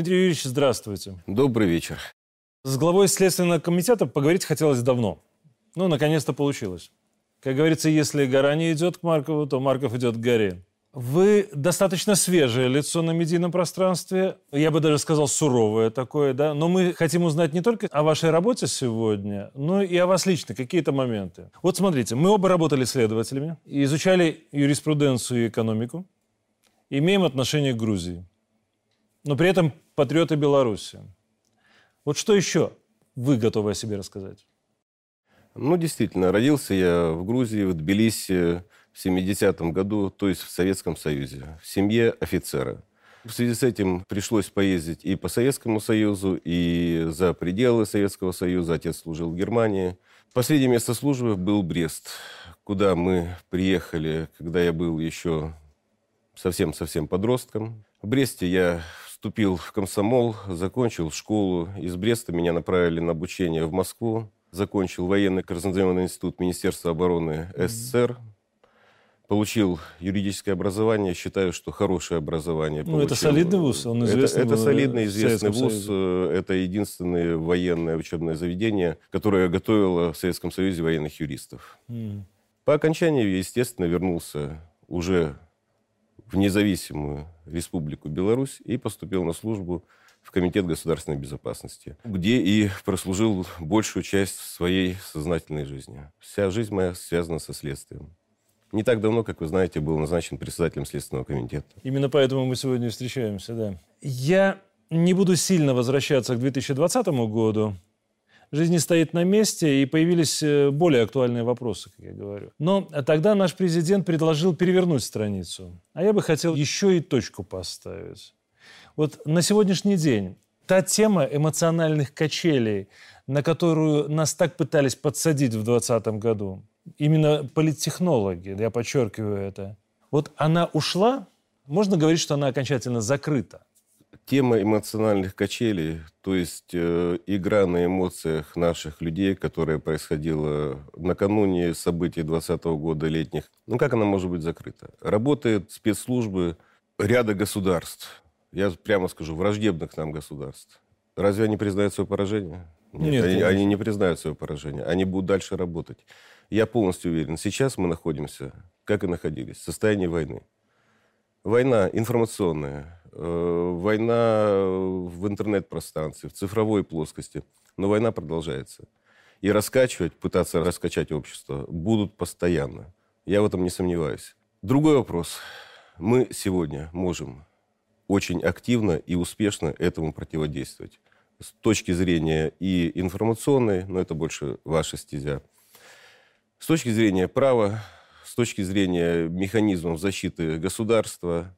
Дмитрий Юрьевич, здравствуйте. Добрый вечер. С главой Следственного комитета поговорить хотелось давно. Ну, наконец-то получилось. Как говорится, если гора не идет к Маркову, то Марков идет к горе. Вы достаточно свежее лицо на медийном пространстве, я бы даже сказал суровое такое, да, но мы хотим узнать не только о вашей работе сегодня, но и о вас лично, какие-то моменты. Вот смотрите, мы оба работали следователями, изучали юриспруденцию и экономику, имеем отношение к Грузии, но при этом патриоты Беларуси. Вот что еще вы готовы о себе рассказать? Ну, действительно, родился я в Грузии, в Тбилиси в 70-м году, то есть в Советском Союзе, в семье офицера. В связи с этим пришлось поездить и по Советскому Союзу, и за пределы Советского Союза. Отец служил в Германии. Последнее место службы был Брест, куда мы приехали, когда я был еще совсем-совсем подростком. В Бресте я вступил в комсомол, закончил школу. Из Бреста меня направили на обучение в Москву закончил военный коррозионный институт Министерства обороны СССР. Получил юридическое образование. Считаю, что хорошее образование. Ну, это солидный вуз, он известный Это, это солидный, известный вуз. Союзе. Это единственное военное учебное заведение, которое готовило в Советском Союзе военных юристов. Mm. По окончании, естественно, вернулся уже в независимую Республику Беларусь и поступил на службу в Комитет государственной безопасности, где и прослужил большую часть своей сознательной жизни. Вся жизнь моя связана со следствием. Не так давно, как вы знаете, был назначен председателем Следственного комитета. Именно поэтому мы сегодня встречаемся, да. Я не буду сильно возвращаться к 2020 году. Жизнь не стоит на месте, и появились э, более актуальные вопросы, как я говорю. Но тогда наш президент предложил перевернуть страницу. А я бы хотел еще и точку поставить. Вот на сегодняшний день та тема эмоциональных качелей, на которую нас так пытались подсадить в 2020 году, именно политтехнологи, я подчеркиваю это, вот она ушла, можно говорить, что она окончательно закрыта. Тема эмоциональных качелей, то есть э, игра на эмоциях наших людей, которая происходила накануне событий 2020 года летних, ну как она может быть закрыта? Работают спецслужбы ряда государств я прямо скажу, враждебных нам государств. Разве они признают свое поражение? Нет, Нет они, они не признают свое поражение. Они будут дальше работать. Я полностью уверен, сейчас мы находимся, как и находились, в состоянии войны. Война информационная, война в интернет-пространстве, в цифровой плоскости. Но война продолжается. И раскачивать, пытаться раскачать общество будут постоянно. Я в этом не сомневаюсь. Другой вопрос. Мы сегодня можем очень активно и успешно этому противодействовать. С точки зрения и информационной, но это больше ваша стезя, с точки зрения права, с точки зрения механизмов защиты государства,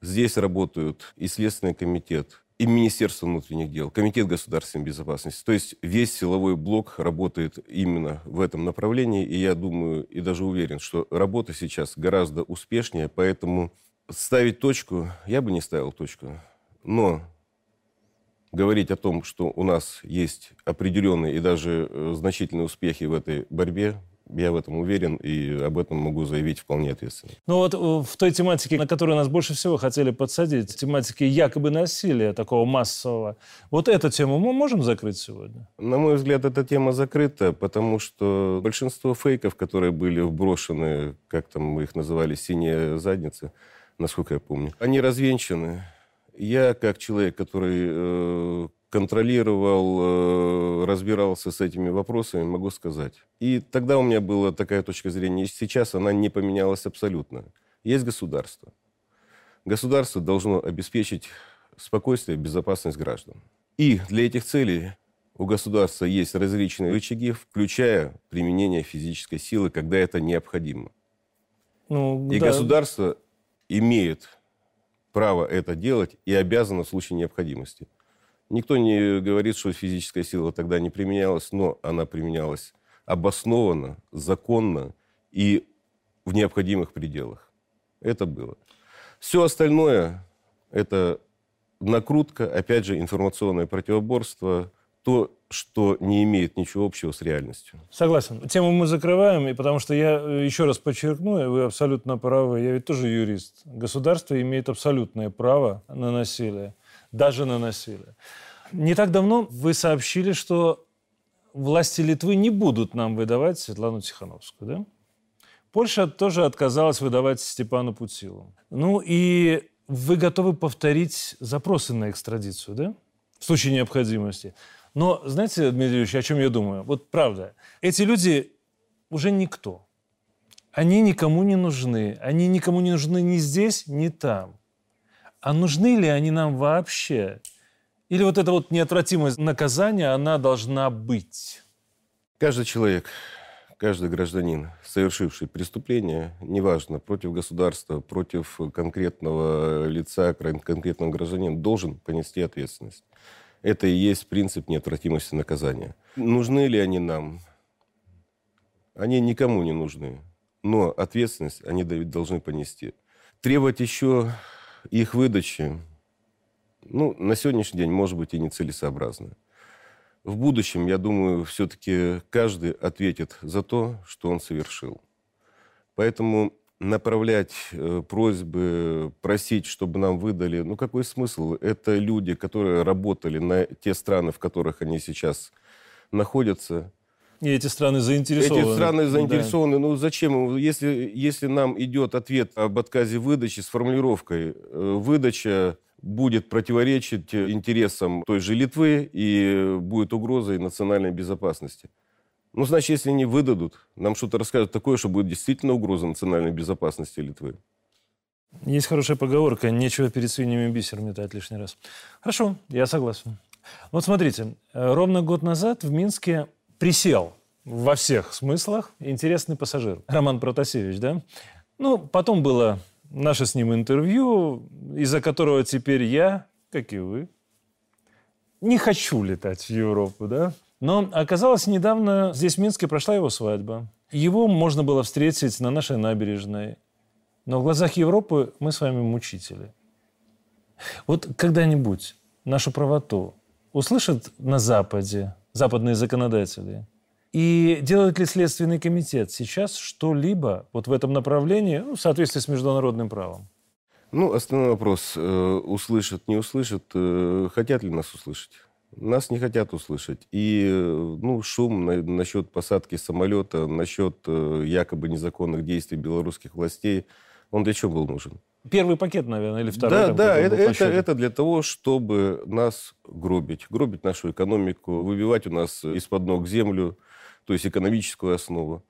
здесь работают и Следственный комитет, и Министерство внутренних дел, Комитет государственной безопасности. То есть весь силовой блок работает именно в этом направлении, и я думаю, и даже уверен, что работа сейчас гораздо успешнее, поэтому ставить точку, я бы не ставил точку. Но говорить о том, что у нас есть определенные и даже э, значительные успехи в этой борьбе, я в этом уверен и об этом могу заявить вполне ответственно. Ну вот э, в той тематике, на которую нас больше всего хотели подсадить, тематике якобы насилия такого массового, вот эту тему мы можем закрыть сегодня? На мой взгляд, эта тема закрыта, потому что большинство фейков, которые были вброшены, как там мы их называли, синие задницы, насколько я помню. Они развенчаны. Я, как человек, который э, контролировал, э, разбирался с этими вопросами, могу сказать. И тогда у меня была такая точка зрения. И сейчас она не поменялась абсолютно. Есть государство. Государство должно обеспечить спокойствие и безопасность граждан. И для этих целей у государства есть различные рычаги, включая применение физической силы, когда это необходимо. Ну, и да. государство имеет право это делать и обязано в случае необходимости. Никто не говорит, что физическая сила тогда не применялась, но она применялась обоснованно, законно и в необходимых пределах. Это было. Все остальное – это накрутка, опять же, информационное противоборство, то, что не имеет ничего общего с реальностью. Согласен. Тему мы закрываем, и потому что я э, еще раз подчеркну, и вы абсолютно правы, я ведь тоже юрист. Государство имеет абсолютное право на насилие. Даже на насилие. Не так давно вы сообщили, что власти Литвы не будут нам выдавать Светлану Тихановскую, да? Польша тоже отказалась выдавать Степану Путилу. Ну и вы готовы повторить запросы на экстрадицию, да? В случае необходимости. Но знаете, Дмитрий Ильич, о чем я думаю? Вот правда, эти люди уже никто. Они никому не нужны. Они никому не нужны ни здесь, ни там. А нужны ли они нам вообще? Или вот это вот неотвратимое наказание, она должна быть? Каждый человек, каждый гражданин, совершивший преступление, неважно, против государства, против конкретного лица, конкретного гражданина, должен понести ответственность. Это и есть принцип неотвратимости наказания. Нужны ли они нам? Они никому не нужны. Но ответственность они должны понести. Требовать еще их выдачи, ну, на сегодняшний день, может быть, и нецелесообразно. В будущем, я думаю, все-таки каждый ответит за то, что он совершил. Поэтому направлять э, просьбы, просить, чтобы нам выдали, ну какой смысл? Это люди, которые работали на те страны, в которых они сейчас находятся. И эти страны заинтересованы. Эти страны заинтересованы. Да. Ну зачем? Если, если нам идет ответ об отказе выдачи с формулировкой э, «выдача будет противоречить интересам той же Литвы и будет угрозой национальной безопасности». Ну, значит, если они выдадут, нам что-то расскажут такое, что будет действительно угроза национальной безопасности Литвы. Есть хорошая поговорка «нечего перед свиньями бисер метать лишний раз». Хорошо, я согласен. Вот смотрите, э, ровно год назад в Минске присел во всех смыслах интересный пассажир. Роман Протасевич, да? Ну, потом было наше с ним интервью, из-за которого теперь я, как и вы, не хочу летать в Европу, да? Но оказалось, недавно здесь, в Минске, прошла его свадьба. Его можно было встретить на нашей набережной. Но в глазах Европы мы с вами мучители. Вот когда-нибудь нашу правоту услышат на Западе западные законодатели? И делает ли Следственный комитет сейчас что-либо вот в этом направлении ну, в соответствии с международным правом? Ну, основной вопрос, э, услышат, не услышат, э, хотят ли нас услышать? Нас не хотят услышать. И ну, шум на, насчет посадки самолета, насчет э, якобы незаконных действий белорусских властей, он для чего был нужен? Первый пакет, наверное, или второй? Да, там, да, это, это, это для того, чтобы нас гробить, гробить нашу экономику, выбивать у нас из-под ног землю, то есть экономическую основу.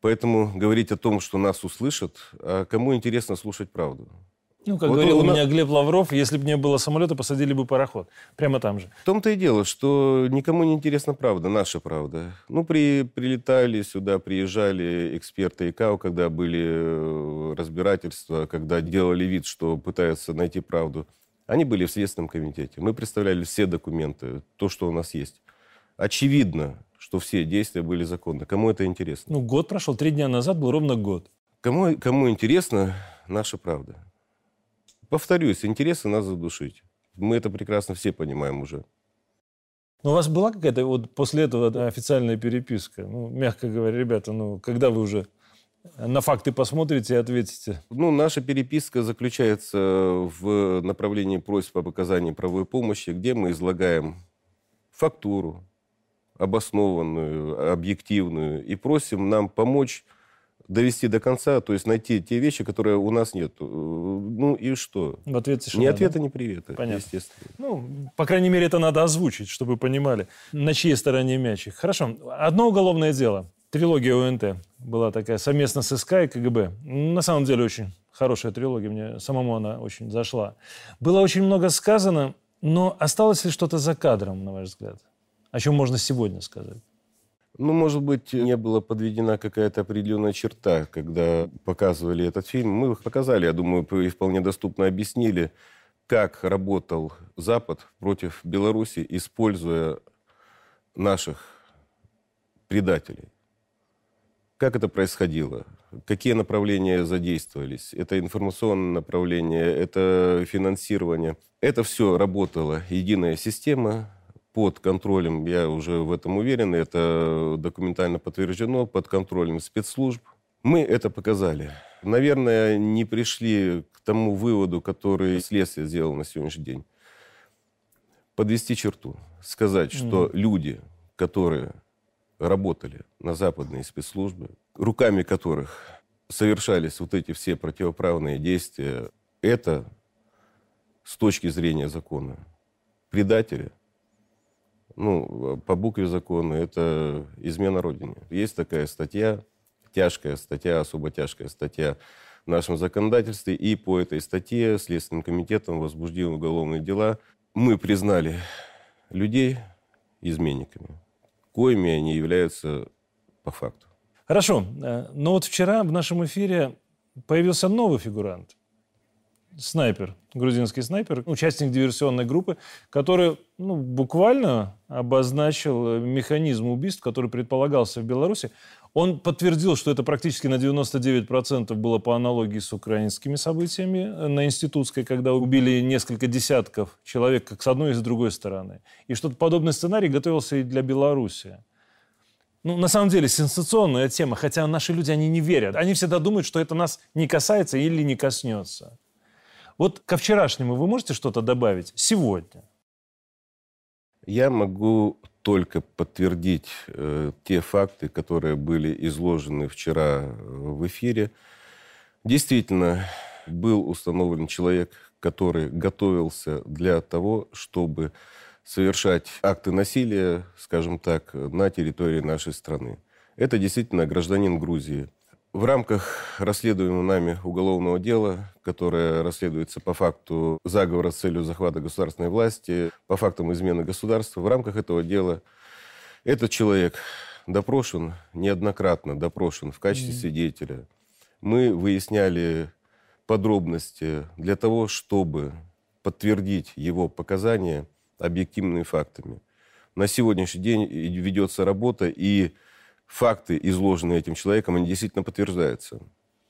Поэтому говорить о том, что нас услышат, а кому интересно слушать правду? Ну, как вот говорил у меня Глеб Лавров, если бы не было самолета, посадили бы пароход. Прямо там же. В том-то и дело, что никому не интересна правда, наша правда. Ну, при, прилетали сюда, приезжали эксперты ИКАО, когда были э, разбирательства, когда делали вид, что пытаются найти правду. Они были в Следственном комитете. Мы представляли все документы, то, что у нас есть. Очевидно, что все действия были законны. Кому это интересно? Ну, год прошел. Три дня назад был ровно год. Кому, кому интересна наша правда? Повторюсь, интересы нас задушить. Мы это прекрасно все понимаем уже. Но у вас была какая-то вот после этого официальная переписка? Ну, мягко говоря, ребята, ну, когда вы уже на факты посмотрите и ответите? Ну, наша переписка заключается в направлении просьб об оказании правовой помощи, где мы излагаем фактуру, обоснованную, объективную, и просим нам помочь довести до конца, то есть найти те вещи, которые у нас нет. Ну и что? В ответ тишина, Ни ответа, да? ни привета, Понятно. естественно. Ну, по крайней мере, это надо озвучить, чтобы понимали, на чьей стороне мячик. Хорошо. Одно уголовное дело. Трилогия ОНТ была такая совместно с СК и КГБ. На самом деле очень хорошая трилогия, мне самому она очень зашла. Было очень много сказано, но осталось ли что-то за кадром, на ваш взгляд? О чем можно сегодня сказать? Ну, может быть, не была подведена какая-то определенная черта, когда показывали этот фильм. Мы их показали, я думаю, и вполне доступно объяснили, как работал Запад против Беларуси, используя наших предателей. Как это происходило? Какие направления задействовались? Это информационное направление, это финансирование. Это все работала единая система, под контролем, я уже в этом уверен, это документально подтверждено, под контролем спецслужб. Мы это показали. Наверное, не пришли к тому выводу, который следствие сделало на сегодняшний день. подвести черту, сказать, что mm. люди, которые работали на западные спецслужбы, руками которых совершались вот эти все противоправные действия, это с точки зрения закона предатели, ну, по букве закона, это измена Родине. Есть такая статья, тяжкая статья, особо тяжкая статья в нашем законодательстве, и по этой статье Следственным комитетом возбуждены уголовные дела. Мы признали людей изменниками, коими они являются по факту. Хорошо. Э, но вот вчера в нашем эфире появился новый фигурант. Снайпер, грузинский снайпер, участник диверсионной группы, который ну, буквально обозначил механизм убийств, который предполагался в Беларуси. Он подтвердил, что это практически на 99% было по аналогии с украинскими событиями на Институтской, когда убили несколько десятков человек как с одной и с другой стороны. И что-то подобный сценарий готовился и для Беларуси. Ну, на самом деле, сенсационная тема, хотя наши люди, они не верят. Они всегда думают, что это нас не касается или не коснется. Вот ко вчерашнему вы можете что-то добавить сегодня? Я могу только подтвердить э, те факты, которые были изложены вчера э, в эфире. Действительно, был установлен человек, который готовился для того, чтобы совершать акты насилия, скажем так, на территории нашей страны. Это действительно гражданин Грузии. В рамках расследуемого нами уголовного дела, которое расследуется по факту заговора с целью захвата государственной власти, по фактам измены государства, в рамках этого дела этот человек допрошен, неоднократно допрошен в качестве свидетеля. Мы выясняли подробности для того, чтобы подтвердить его показания объективными фактами. На сегодняшний день ведется работа, и факты, изложенные этим человеком, они действительно подтверждаются.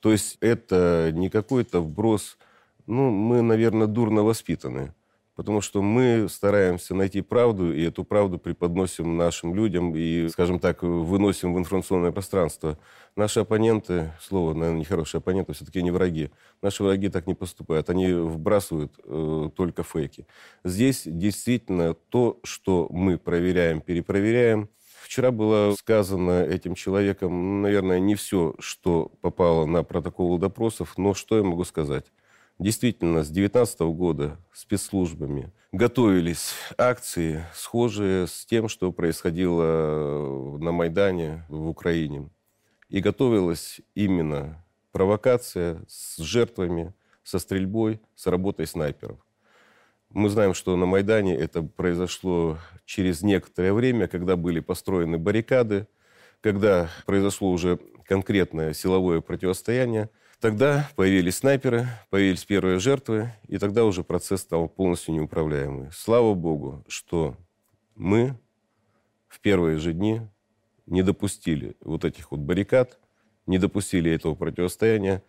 То есть это не какой-то вброс, ну, мы, наверное, дурно воспитаны. Потому что мы стараемся найти правду, и эту правду преподносим нашим людям и, скажем так, выносим в информационное пространство. Наши оппоненты, слово, наверное, нехорошие оппоненты, все-таки не враги. Наши враги так не поступают. Они вбрасывают э, только фейки. Здесь действительно то, что мы проверяем, перепроверяем. Вчера было сказано этим человеком, наверное, не все, что попало на протокол допросов, но что я могу сказать? Действительно, с 2019 года спецслужбами готовились акции, схожие с тем, что происходило на Майдане в Украине. И готовилась именно провокация с жертвами, со стрельбой, с работой снайперов. Мы знаем, что на Майдане это произошло через некоторое время, когда были построены баррикады, когда произошло уже конкретное силовое противостояние – Тогда появились снайперы, появились первые жертвы, и тогда уже процесс стал полностью неуправляемый. Слава богу, что мы в первые же дни не допустили вот этих вот баррикад, не допустили этого противостояния.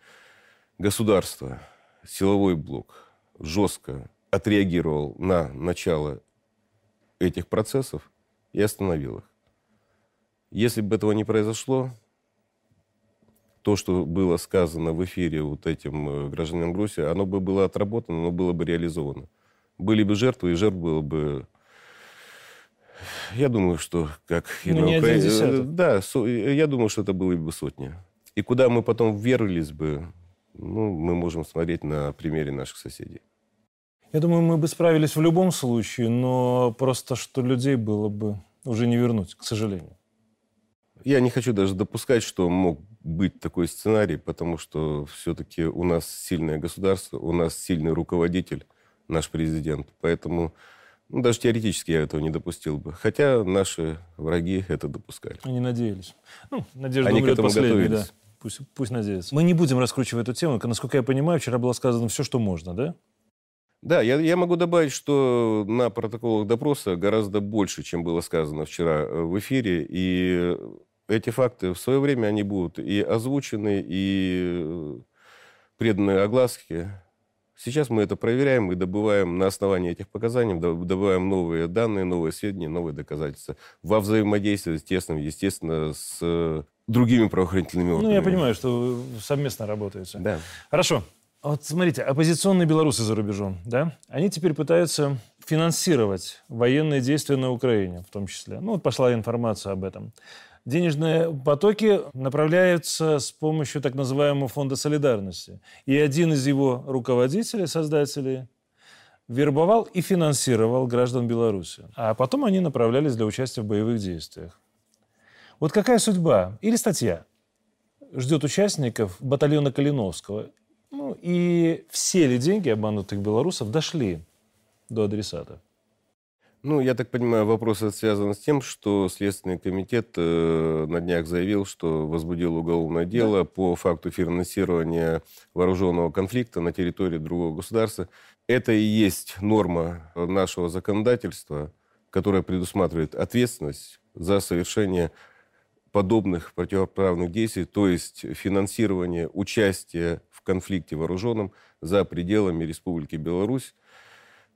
Государство, силовой блок жестко отреагировал на начало этих процессов и остановил их. Если бы этого не произошло, то, что было сказано в эфире вот этим э, гражданином Грузии, оно бы было отработано, оно было бы реализовано. Были бы жертвы, и жертв было бы... Я думаю, что как и ну, на Украине... Э, да, я думаю, что это было бы сотни. И куда мы потом вверились бы, ну, мы можем смотреть на примере наших соседей. Я думаю, мы бы справились в любом случае, но просто что людей было бы уже не вернуть, к сожалению. Я не хочу даже допускать, что мог быть такой сценарий, потому что все-таки у нас сильное государство, у нас сильный руководитель, наш президент. Поэтому ну, даже теоретически я этого не допустил бы. Хотя наши враги это допускали. Они надеялись. Ну, надежда Они к этому готовились. Да. Пусть, пусть надеются. Мы не будем раскручивать эту тему. Насколько я понимаю, вчера было сказано все, что можно, да? Да, я, я могу добавить, что на протоколах допроса гораздо больше, чем было сказано вчера э, в эфире. И эти факты в свое время они будут и озвучены, и э, преданы огласке. Сейчас мы это проверяем и добываем на основании этих показаний, добываем новые данные, новые сведения, новые доказательства. Во взаимодействии с тесным, естественно, с э, другими правоохранительными органами. Ну, я понимаю, что совместно работаете. Да. Хорошо. Вот смотрите, оппозиционные белорусы за рубежом, да, они теперь пытаются финансировать военные действия на Украине в том числе. Ну, вот пошла информация об этом. Денежные потоки направляются с помощью так называемого фонда солидарности. И один из его руководителей, создателей, вербовал и финансировал граждан Беларуси. А потом они направлялись для участия в боевых действиях. Вот какая судьба или статья ждет участников батальона Калиновского? Ну и все ли деньги обманутых белорусов дошли до адресата? Ну, я так понимаю, вопрос связан с тем, что Следственный комитет э, на днях заявил, что возбудил уголовное дело да. по факту финансирования вооруженного конфликта на территории другого государства. Это и есть норма нашего законодательства, которая предусматривает ответственность за совершение подобных противоправных действий, то есть финансирование участия в конфликте вооруженном за пределами Республики Беларусь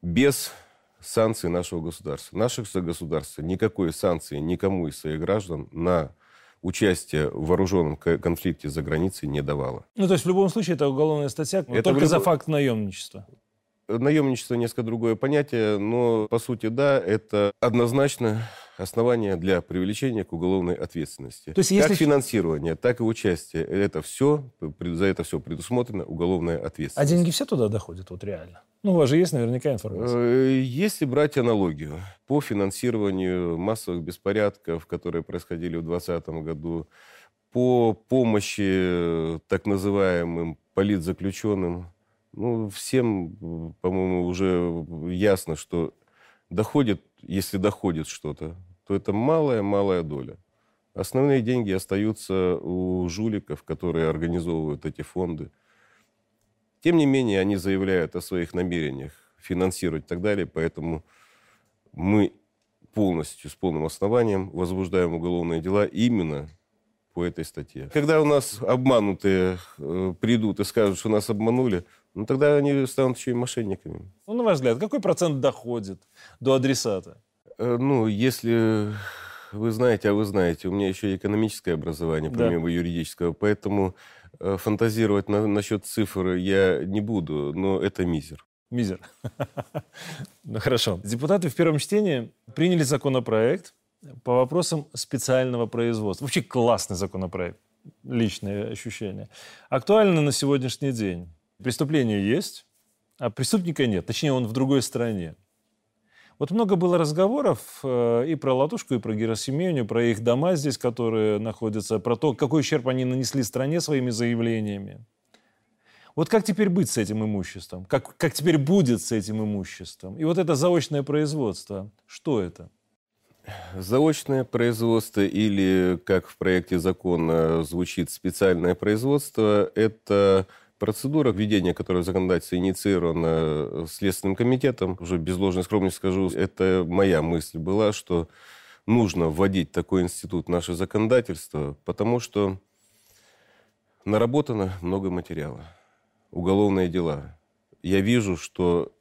без санкций нашего государства. Наше государство никакой санкции никому из своих граждан на участие в вооруженном конфликте за границей не давало. Ну, то есть в любом случае это уголовная статья, это только люб... за факт наемничества. Наемничество несколько другое понятие, но по сути да, это однозначно основание для привлечения к уголовной ответственности. То есть, если... Как финансирование, так и участие. Это все, за это все предусмотрено уголовная ответственность. А деньги все туда доходят, вот реально? Ну, у вас же есть наверняка информация. Э, если брать аналогию по финансированию массовых беспорядков, которые происходили в 2020 году, по помощи так называемым политзаключенным, ну, всем, по-моему, уже ясно, что доходит, если доходит что-то, то это малая-малая доля. Основные деньги остаются у жуликов, которые организовывают эти фонды. Тем не менее, они заявляют о своих намерениях финансировать и так далее, поэтому мы полностью, с полным основанием возбуждаем уголовные дела именно по этой статье. Когда у нас обманутые э, придут и скажут, что нас обманули, ну тогда они станут еще и мошенниками. Ну, на ваш взгляд, какой процент доходит до адресата? Э, ну, если вы знаете, а вы знаете, у меня еще и экономическое образование, помимо да. юридического, поэтому э, фантазировать на, насчет цифр я не буду, но это мизер. Мизер. ну хорошо. Депутаты в первом чтении приняли законопроект по вопросам специального производства. Вообще классный законопроект. Личное ощущение. Актуально на сегодняшний день. Преступление есть, а преступника нет. Точнее, он в другой стране. Вот много было разговоров э, и про Латушку, и про Герасименю, про их дома здесь, которые находятся, про то, какой ущерб они нанесли стране своими заявлениями. Вот как теперь быть с этим имуществом? Как, как теперь будет с этим имуществом? И вот это заочное производство, что это? Заочное производство или, как в проекте закона звучит, специальное производство – это Процедура введения, которая в инициирована э, Следственным комитетом, уже без ложной скромности скажу, это моя мысль была, что нужно вводить такой институт в наше законодательство, потому что наработано много материала, уголовные дела. Я вижу, что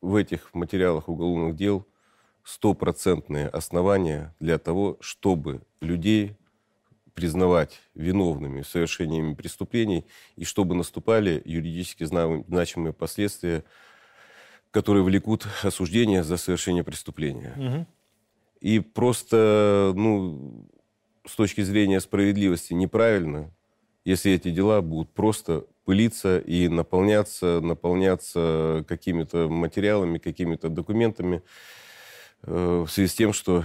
в этих материалах уголовных дел стопроцентные основания для того, чтобы людей признавать виновными в совершении преступлений, и чтобы наступали юридически значимые последствия, которые влекут осуждение за совершение преступления. Угу. И просто, ну, с точки зрения справедливости неправильно, если эти дела будут просто пылиться и наполняться, наполняться какими-то материалами, какими-то документами э, в связи с тем, что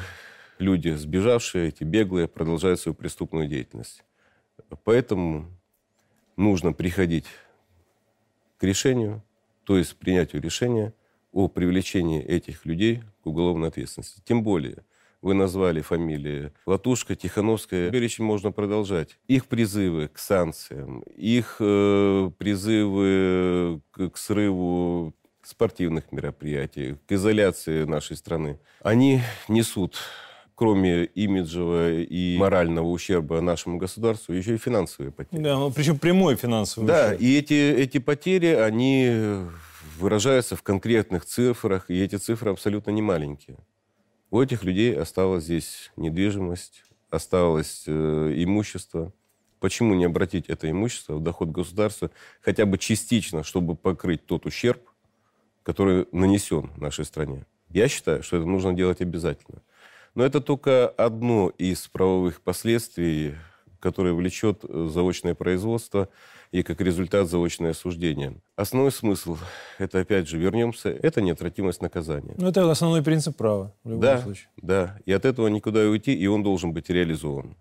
люди, сбежавшие, эти беглые, продолжают свою преступную деятельность. Поэтому нужно приходить к решению, то есть принятию решения о привлечении этих людей к уголовной ответственности. Тем более, вы назвали фамилии Латушка, Тихановская. Перечень можно продолжать. Их призывы к санкциям, их э, призывы к, к срыву спортивных мероприятий, к изоляции нашей страны, они несут кроме имиджевого и морального ущерба нашему государству, еще и финансовые потери. Да, ну, причем прямой финансовый Да, ущерб. и эти, эти потери, они выражаются в конкретных цифрах, и эти цифры абсолютно не маленькие. У этих людей осталась здесь недвижимость, осталось э, имущество. Почему не обратить это имущество в доход государства хотя бы частично, чтобы покрыть тот ущерб, который нанесен нашей стране. Я считаю, что это нужно делать обязательно. Но это только одно из правовых последствий, которое влечет заочное производство и как результат заочное осуждение. Основной смысл, это опять же вернемся, это неотвратимость наказания. Ну, это основной принцип права в любом да, случае. Да, и от этого никуда уйти, и он должен быть реализован.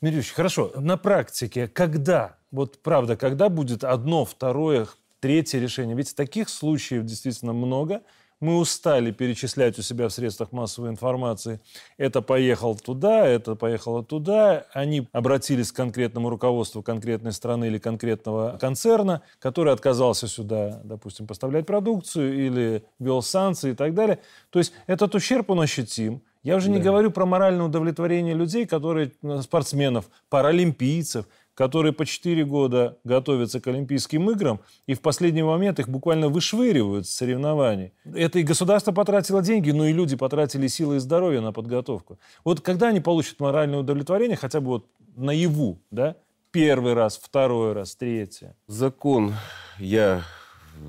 Дмитрий хорошо. На практике, когда, вот правда, когда будет одно, второе, третье решение? Ведь таких случаев действительно много. Мы устали перечислять у себя в средствах массовой информации. Это поехал туда, это поехало туда. Они обратились к конкретному руководству конкретной страны или конкретного концерна, который отказался сюда, допустим, поставлять продукцию или ввел санкции и так далее. То есть этот ущерб, он ощутим. Я уже да. не говорю про моральное удовлетворение людей, которые, э, спортсменов, паралимпийцев, которые по 4 года готовятся к Олимпийским играм, и в последний момент их буквально вышвыривают с соревнований. Это и государство потратило деньги, но и люди потратили силы и здоровье на подготовку. Вот когда они получат моральное удовлетворение, хотя бы вот наяву, да, первый раз, второй раз, третий? Закон, я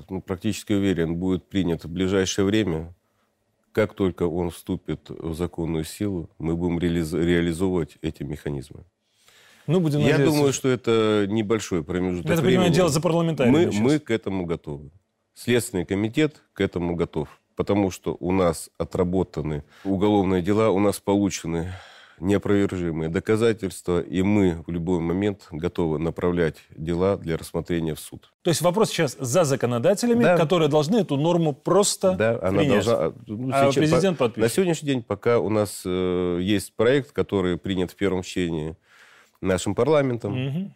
ну, практически уверен, будет принят в ближайшее время. Как только он вступит в законную силу, мы будем реализовывать эти механизмы. Ну, будем Я надеяться. думаю, что это небольшой промежуток Это, времени. понимаю, дело за парламентариями мы, мы к этому готовы. Следственный комитет к этому готов. Потому что у нас отработаны уголовные дела, у нас получены неопровержимые доказательства, и мы в любой момент готовы направлять дела для рассмотрения в суд. То есть вопрос сейчас за законодателями, да. которые должны эту норму просто да, она принять. должна. Ну, а сейчас, президент подпишет. На сегодняшний день пока у нас э, есть проект, который принят в первом чтении нашим парламентом. Угу.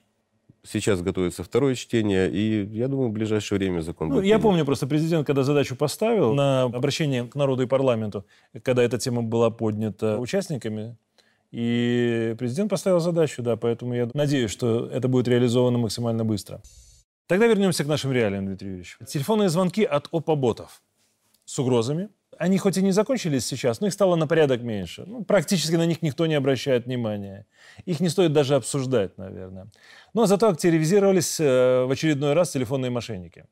Сейчас готовится второе чтение, и я думаю, в ближайшее время закон ну, будет. Я принят. помню просто президент, когда задачу поставил на обращение к народу и парламенту, когда эта тема была поднята участниками и президент поставил задачу, да, поэтому я надеюсь, что это будет реализовано максимально быстро. Тогда вернемся к нашим реалиям, Дмитрий Юрьевич. Телефонные звонки от ОПА-ботов с угрозами. Они хоть и не закончились сейчас, но их стало на порядок меньше. Ну, практически на них никто не обращает внимания. Их не стоит даже обсуждать, наверное. Но зато активизировались э, в очередной раз телефонные мошенники.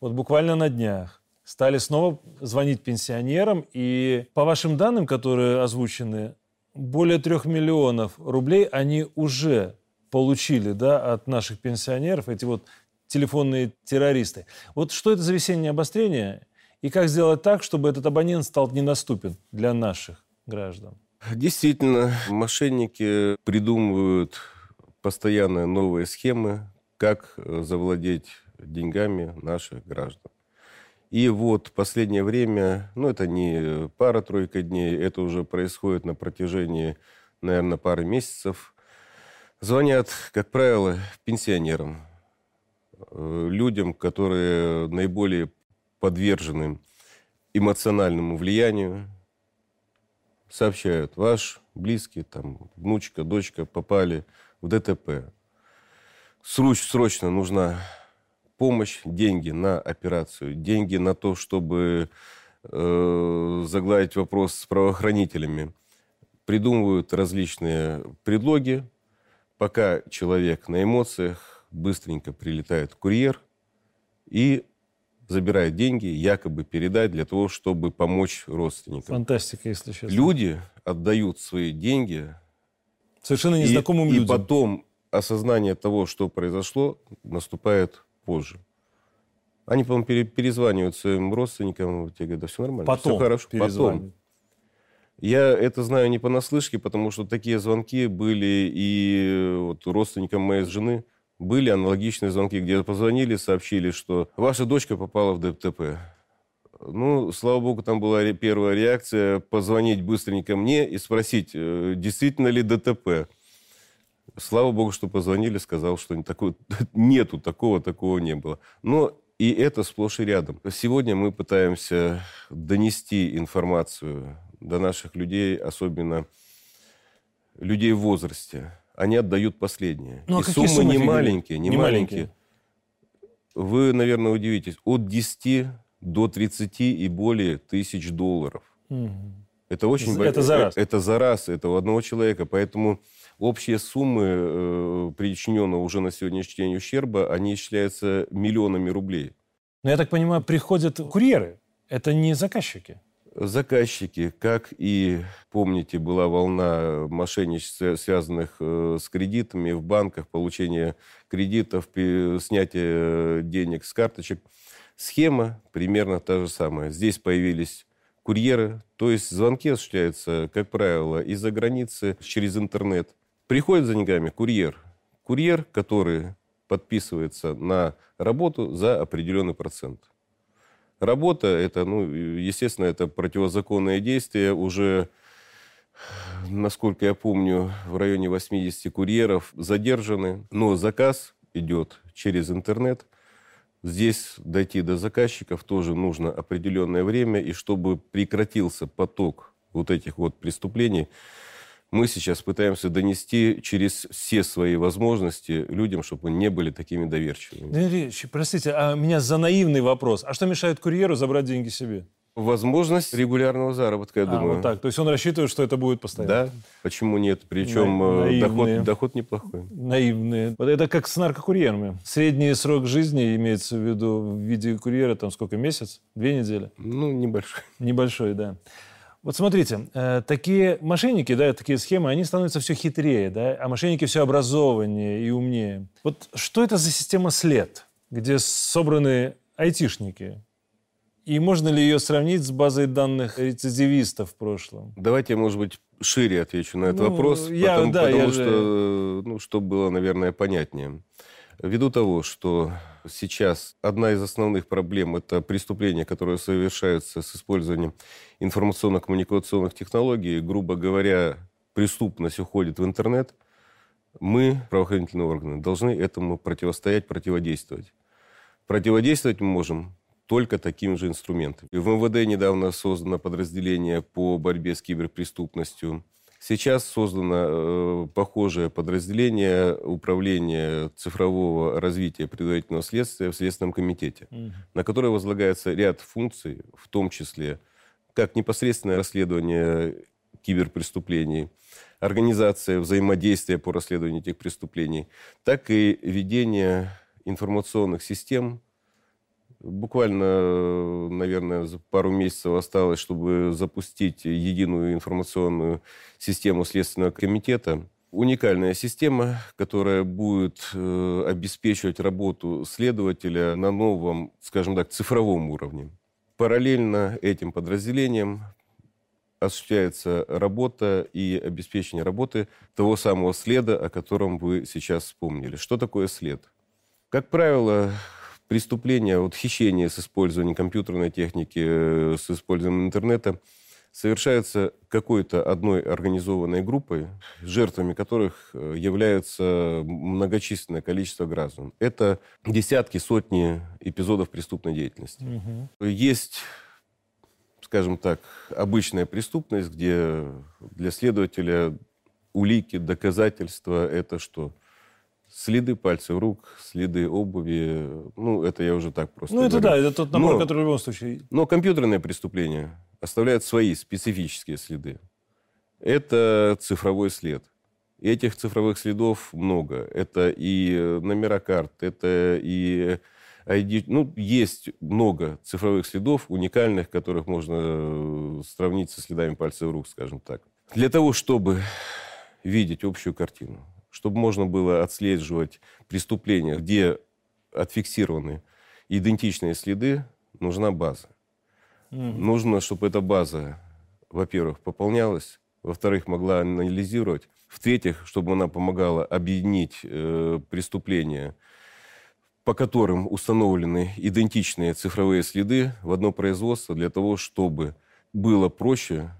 Вот буквально на днях стали снова звонить пенсионерам. И по вашим данным, которые озвучены, более трех миллионов рублей они уже получили да, от наших пенсионеров, эти вот телефонные террористы. Вот что это за весеннее обострение? И как сделать так, чтобы этот абонент стал недоступен для наших граждан? Действительно, мошенники придумывают постоянно новые схемы, как завладеть деньгами наших граждан. И вот последнее время, ну это не пара-тройка дней, это уже происходит на протяжении, наверное, пары месяцев. Звонят, как правило, пенсионерам, э, людям, которые наиболее подвержены эмоциональному влиянию, сообщают, ваш близкий, там, внучка, дочка попали в ДТП. Срочно нужна помощь, деньги на операцию, деньги на то, чтобы э, загладить вопрос с правоохранителями. Придумывают различные предлоги, пока человек на эмоциях, быстренько прилетает курьер и забирает деньги, якобы передать для того, чтобы помочь родственникам. Фантастика, если честно. Люди отдают свои деньги совершенно незнакомым и, людям. И потом осознание того, что произошло, наступает позже. Они, по-моему, перезванивают своим родственникам, те говорят, да все нормально, потом все хорошо. Потом. Я это знаю не понаслышке, потому что такие звонки были и вот родственникам моей жены. Были аналогичные звонки, где позвонили, сообщили, что ваша дочка попала в ДТП. Ну, слава богу, там была первая реакция позвонить быстренько мне и спросить, э, действительно ли ДТП. Слава богу, что позвонили, сказал, что такого, нету такого, такого не было. Но и это сплошь и рядом. Сегодня мы пытаемся донести информацию до наших людей, особенно людей в возрасте. Они отдают последнее. Ну, а и суммы, суммы не маленькие, не, не маленькие. маленькие. Вы, наверное, удивитесь. От 10 до 30 и более тысяч долларов. Угу. Это очень... Это за раз. Это за раз, это у одного человека. Поэтому Общие суммы э, причиненного уже на сегодняшний день ущерба, они исчисляются миллионами рублей. Но я так понимаю, приходят курьеры. Это не заказчики. Заказчики, как и, помните, была волна мошенничеств, связанных э, с кредитами в банках, получение кредитов, снятие денег с карточек. Схема примерно та же самая. Здесь появились курьеры, то есть звонки осуществляются, как правило, из-за границы, через интернет. Приходит за деньгами курьер. Курьер, который подписывается на работу за определенный процент. Работа, это, ну, естественно, это противозаконное действие. Уже, насколько я помню, в районе 80 курьеров задержаны. Но заказ идет через интернет. Здесь дойти до заказчиков тоже нужно определенное время. И чтобы прекратился поток вот этих вот преступлений, мы сейчас пытаемся донести через все свои возможности людям, чтобы не были такими доверчивыми. Дмитрий Ильич, простите, а у меня за наивный вопрос. А что мешает курьеру забрать деньги себе? Возможность регулярного заработка, я а, думаю. вот так. То есть он рассчитывает, что это будет постоянно? Да. Почему нет? Причем На, э, доход, доход неплохой. Наивные. Вот это как с наркокурьерами. Средний срок жизни имеется в виду в виде курьера там сколько? Месяц? Две недели? Ну, небольшой. Небольшой, да. Вот смотрите, э, такие мошенники, да, такие схемы, они становятся все хитрее, да, а мошенники все образованнее и умнее. Вот что это за система след, где собраны айтишники? И можно ли ее сравнить с базой данных рецидивистов в прошлом? Давайте, может быть, шире отвечу на этот ну, вопрос, я, потому, да, потому я что, же... ну, чтобы было, наверное, понятнее. Ввиду того, что сейчас одна из основных проблем – это преступления, которые совершаются с использованием информационно-коммуникационных технологий, грубо говоря, преступность уходит в интернет, мы, правоохранительные органы, должны этому противостоять, противодействовать. Противодействовать мы можем только таким же инструментом. В МВД недавно создано подразделение по борьбе с киберпреступностью – Сейчас создано э, похожее подразделение управления цифрового развития предварительного следствия в Следственном комитете, угу. на которое возлагается ряд функций, в том числе как непосредственное расследование киберпреступлений, организация взаимодействия по расследованию этих преступлений, так и ведение информационных систем Буквально, наверное, за пару месяцев осталось, чтобы запустить единую информационную систему Следственного комитета. Уникальная система, которая будет э, обеспечивать работу следователя на новом, скажем так, цифровом уровне. Параллельно этим подразделениям осуществляется работа и обеспечение работы того самого следа, о котором вы сейчас вспомнили. Что такое след? Как правило, преступления, вот хищения с использованием компьютерной техники, э, с использованием интернета совершаются какой-то одной организованной группой, жертвами которых э, являются многочисленное количество граждан. Это десятки, сотни эпизодов преступной деятельности. Угу. Есть скажем так, обычная преступность, где для следователя улики, доказательства – это что? Следы пальцев рук, следы обуви. Ну, это я уже так просто Ну, это говорю. да, это тот набор, но, который в любом случае... Но компьютерные преступления оставляют свои специфические следы. Это цифровой след. Этих цифровых следов много. Это и номера карт, это и ID. Ну, есть много цифровых следов, уникальных, которых можно сравнить со следами пальцев рук, скажем так. Для того, чтобы видеть общую картину, чтобы можно было отслеживать преступления, где отфиксированы идентичные следы, нужна база. Mm-hmm. Нужно, чтобы эта база, во-первых, пополнялась, во-вторых, могла анализировать, в-третьих, чтобы она помогала объединить э, преступления, по которым установлены идентичные цифровые следы в одно производство для того, чтобы было проще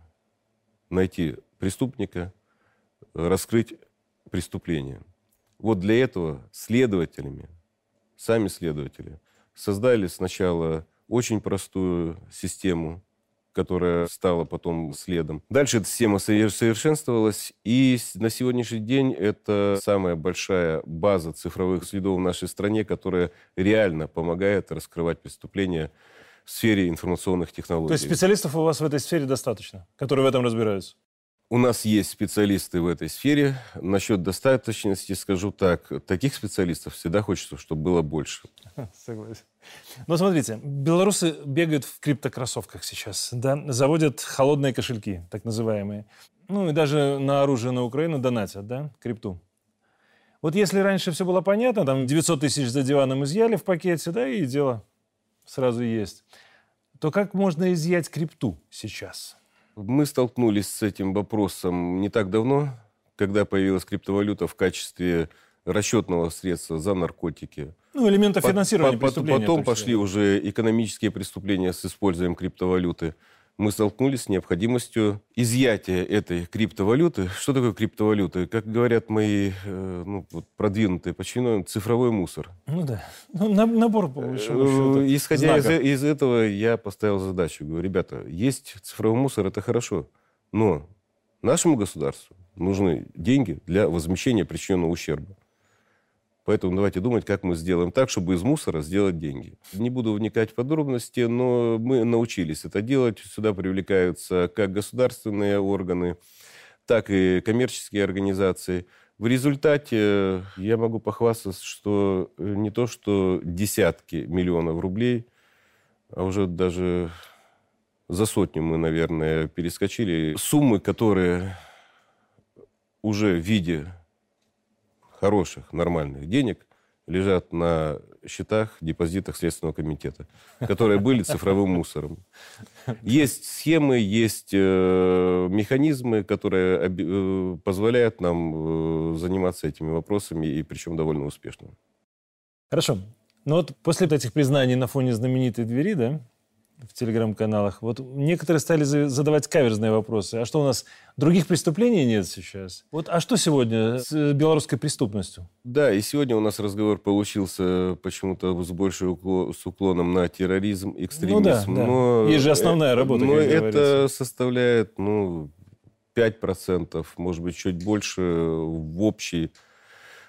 найти преступника, раскрыть преступления. Вот для этого следователями, сами следователи, создали сначала очень простую систему, которая стала потом следом. Дальше эта система совершенствовалась, и на сегодняшний день это самая большая база цифровых следов в нашей стране, которая реально помогает раскрывать преступления в сфере информационных технологий. То есть специалистов у вас в этой сфере достаточно, которые в этом разбираются? У нас есть специалисты в этой сфере. Насчет достаточности скажу так. Таких специалистов всегда хочется, чтобы было больше. Согласен. Но смотрите, белорусы бегают в криптокроссовках сейчас, да, заводят холодные кошельки, так называемые. Ну и даже на оружие на Украину донатят, да, крипту. Вот если раньше все было понятно, там 900 тысяч за диваном изъяли в пакете, да, и дело сразу есть, то как можно изъять крипту сейчас? Мы столкнулись с этим вопросом не так давно, когда появилась криптовалюта в качестве расчетного средства за наркотики. Ну, элементов финансирования по, преступления. Потом пошли уже экономические преступления с использованием криптовалюты мы столкнулись с необходимостью изъятия этой криптовалюты. Что такое криптовалюта? Как говорят мои э, ну, вот, продвинутые почему цифровой мусор. Ну да, ну, набор, по большому э, счету, Исходя из, из этого, я поставил задачу. Говорю, ребята, есть цифровой мусор, это хорошо, но нашему государству нужны деньги для возмещения причиненного ущерба. Поэтому давайте думать, как мы сделаем так, чтобы из мусора сделать деньги. Не буду вникать в подробности, но мы научились это делать. Сюда привлекаются как государственные органы, так и коммерческие организации. В результате я могу похвастаться, что не то, что десятки миллионов рублей, а уже даже за сотню мы, наверное, перескочили. Суммы, которые уже в виде хороших, нормальных денег лежат на счетах, депозитах Следственного комитета, которые были цифровым мусором. Есть схемы, есть э, механизмы, которые э, позволяют нам э, заниматься этими вопросами, и причем довольно успешно. Хорошо. Ну вот после этих признаний на фоне знаменитой двери, да, в телеграм-каналах. Вот некоторые стали задавать каверзные вопросы. А что у нас других преступлений нет сейчас? Вот, а что сегодня с э, белорусской преступностью? Да, и сегодня у нас разговор получился почему-то с большим уклон, с уклоном на терроризм, экстремизм. Ну да, да. Но Есть же основная работа, Но это составляет, ну, 5%, может быть, чуть больше в общей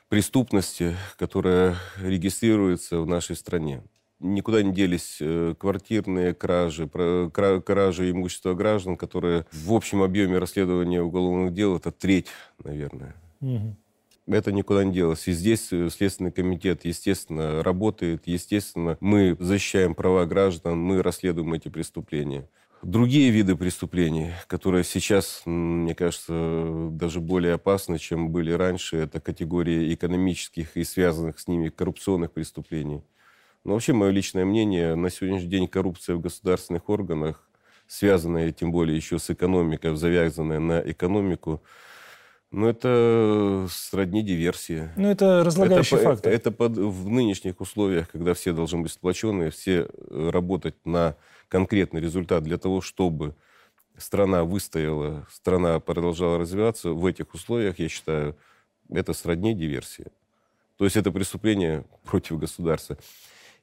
преступности, которая регистрируется в нашей стране никуда не делись э, квартирные кражи, кражи имущества граждан, которые в общем объеме расследования уголовных дел это треть, наверное. Угу. Это никуда не делось. И здесь э, Следственный комитет, естественно, работает. Естественно, мы защищаем права граждан, мы расследуем эти преступления. Другие виды преступлений, которые сейчас, мне кажется, даже более опасны, чем были раньше, это категория экономических и связанных с ними коррупционных преступлений. Но вообще, мое личное мнение, на сегодняшний день коррупция в государственных органах, связанная тем более еще с экономикой, завязанная на экономику, ну, это сродни диверсии. Ну, это разлагающий это, фактор. Это под, в нынешних условиях, когда все должны быть сплоченные, все э, работать на конкретный результат для того, чтобы страна выстояла, страна продолжала развиваться, в этих условиях, я считаю, это сродни диверсии. То есть это преступление против государства.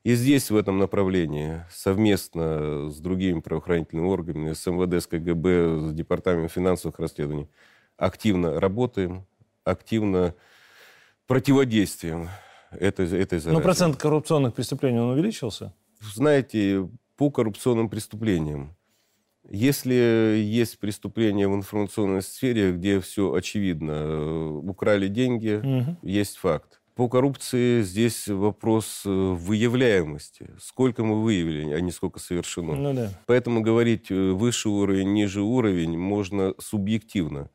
И здесь, в этом направлении, совместно с другими правоохранительными органами, с МВД, с КГБ, с Департаментом финансовых расследований, активно работаем, активно противодействуем этой, этой заразе. Но процент коррупционных преступлений, он увеличился? Знаете, по коррупционным преступлениям, если есть преступления в информационной сфере, где все очевидно, э, украли деньги, угу. есть факт. По коррупции здесь вопрос э, выявляемости. Сколько мы выявили, а не сколько совершено. Ну, да. Поэтому говорить э, выше уровень, ниже уровень можно субъективно.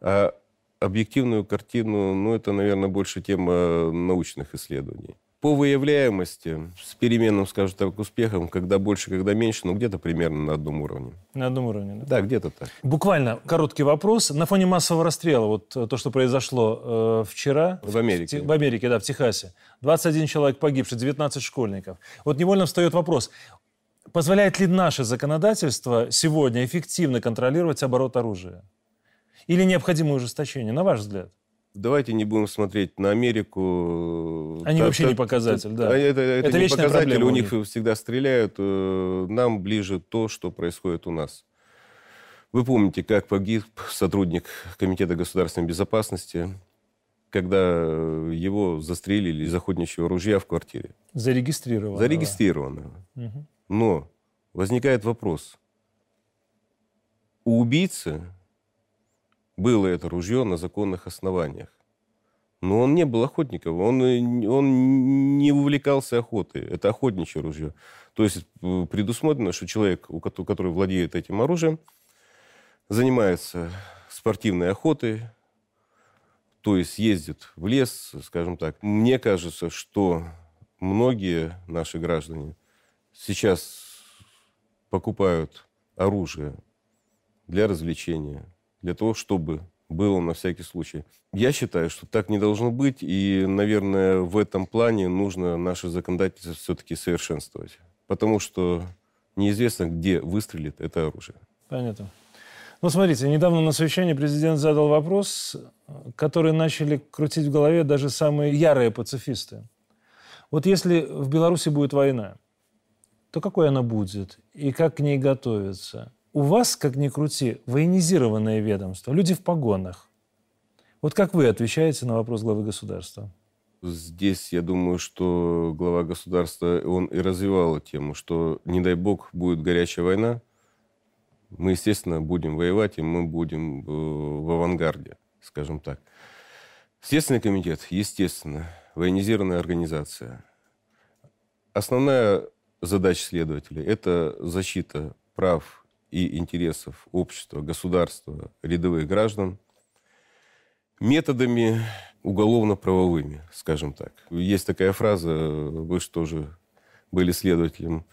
А объективную картину, ну, это, наверное, больше тема научных исследований. По выявляемости с переменным, скажем так, успехом, когда больше, когда меньше, ну где-то примерно на одном уровне. На одном уровне, да? Да, где-то так. Буквально короткий вопрос. На фоне массового расстрела, вот э, то, что произошло э, вчера... В Америке. В, в Америке, да, в Техасе. 21 человек погибший, 19 школьников. Вот невольно встает вопрос. Позволяет ли наше законодательство сегодня эффективно контролировать оборот оружия? Или необходимо ужесточение, на ваш взгляд? Давайте не будем смотреть на Америку. Они та, вообще та, не показатель, да. Это, это, это не показатель, у них, у них всегда стреляют. Э, нам ближе то, что происходит у нас. Вы помните, как погиб сотрудник Комитета государственной безопасности, когда его застрелили из охотничьего ружья в квартире. Зарегистрированного. Зарегистрированного. Угу. Но возникает вопрос. У убийцы было это ружье на законных основаниях. Но он не был охотником, он, он не увлекался охотой. Это охотничье ружье. То есть э, предусмотрено, что человек, у который владеет этим оружием, занимается спортивной охотой, то есть ездит в лес, скажем так. Мне кажется, что многие наши граждане сейчас покупают оружие для развлечения, для того, чтобы было на всякий случай. Я считаю, что так не должно быть, и, наверное, в этом плане нужно наше законодательство все-таки совершенствовать. Потому что неизвестно, где выстрелит это оружие. Понятно. Ну, смотрите, недавно на совещании президент задал вопрос, который начали крутить в голове даже самые ярые пацифисты. Вот если в Беларуси будет война, то какой она будет и как к ней готовиться? У вас, как ни крути, военизированное ведомство, люди в погонах. Вот как вы отвечаете на вопрос главы государства? Здесь, я думаю, что глава государства, он и развивал тему, что, не дай бог, будет горячая война, мы, естественно, будем воевать, и мы будем э, в авангарде, скажем так. Следственный комитет, естественно, военизированная организация. Основная задача следователей – это защита прав и интересов общества, государства, рядовых граждан методами уголовно-правовыми, скажем так. Есть такая фраза, вы что же были следователем,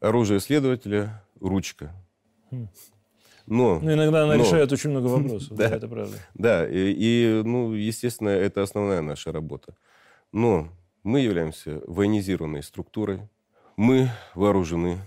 оружие следователя – ручка. Хм. Но, но иногда она но, решает очень много вопросов, да, это правда. Да, и, и, ну, естественно, это основная наша работа. Но мы являемся военизированной структурой, мы вооружены,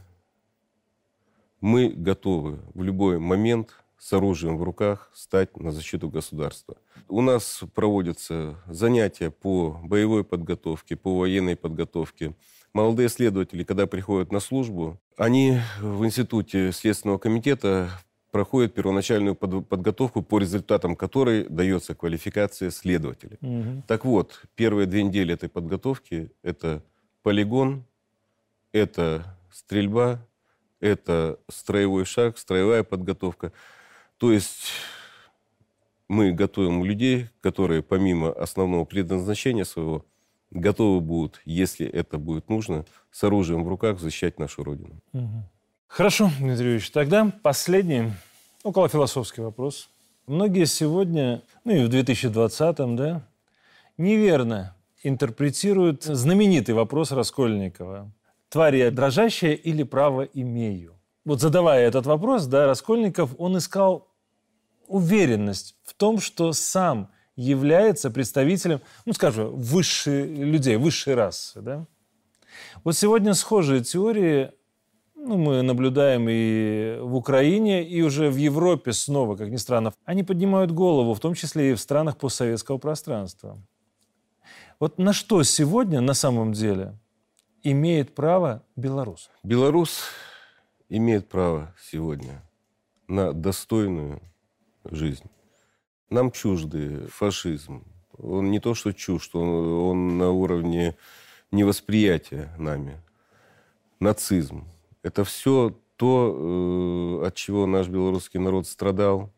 мы готовы в любой момент с оружием в руках стать на защиту государства. У нас проводятся занятия по боевой подготовке, по военной подготовке. Молодые следователи, когда приходят на службу, они в институте Следственного комитета проходят первоначальную подготовку, по результатам которой дается квалификация следователя. Угу. Так вот, первые две недели этой подготовки – это полигон, это стрельба, это строевой шаг, строевая подготовка. То есть мы готовим людей, которые помимо основного предназначения своего готовы будут, если это будет нужно, с оружием в руках защищать нашу Родину. Хорошо, Дмитрий Юрьевич. Тогда последний, около философский вопрос. Многие сегодня, ну и в 2020-м, да, неверно интерпретируют знаменитый вопрос Раскольникова тварь я дрожащая или право имею? Вот задавая этот вопрос, да, Раскольников, он искал уверенность в том, что сам является представителем, ну, скажем, высших людей, высшей расы, да? Вот сегодня схожие теории ну, мы наблюдаем и в Украине, и уже в Европе снова, как ни странно. Они поднимают голову, в том числе и в странах постсоветского пространства. Вот на что сегодня на самом деле имеет право белорус? Белорус имеет право сегодня на достойную жизнь. Нам чужды фашизм. Он не то, что чужд, он, он на уровне невосприятия нами. Нацизм. Это все то, э, от чего наш белорусский народ страдал,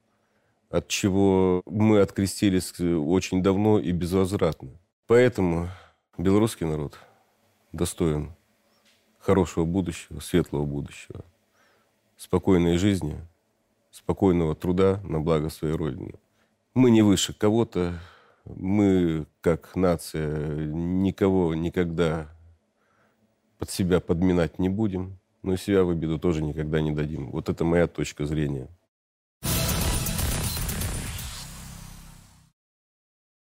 от чего мы открестились очень давно и безвозвратно. Поэтому белорусский народ – достоин хорошего будущего, светлого будущего, спокойной жизни, спокойного труда на благо своей Родины. Мы не выше кого-то, мы, как нация, никого никогда под себя подминать не будем, но и себя в обиду тоже никогда не дадим. Вот это моя точка зрения.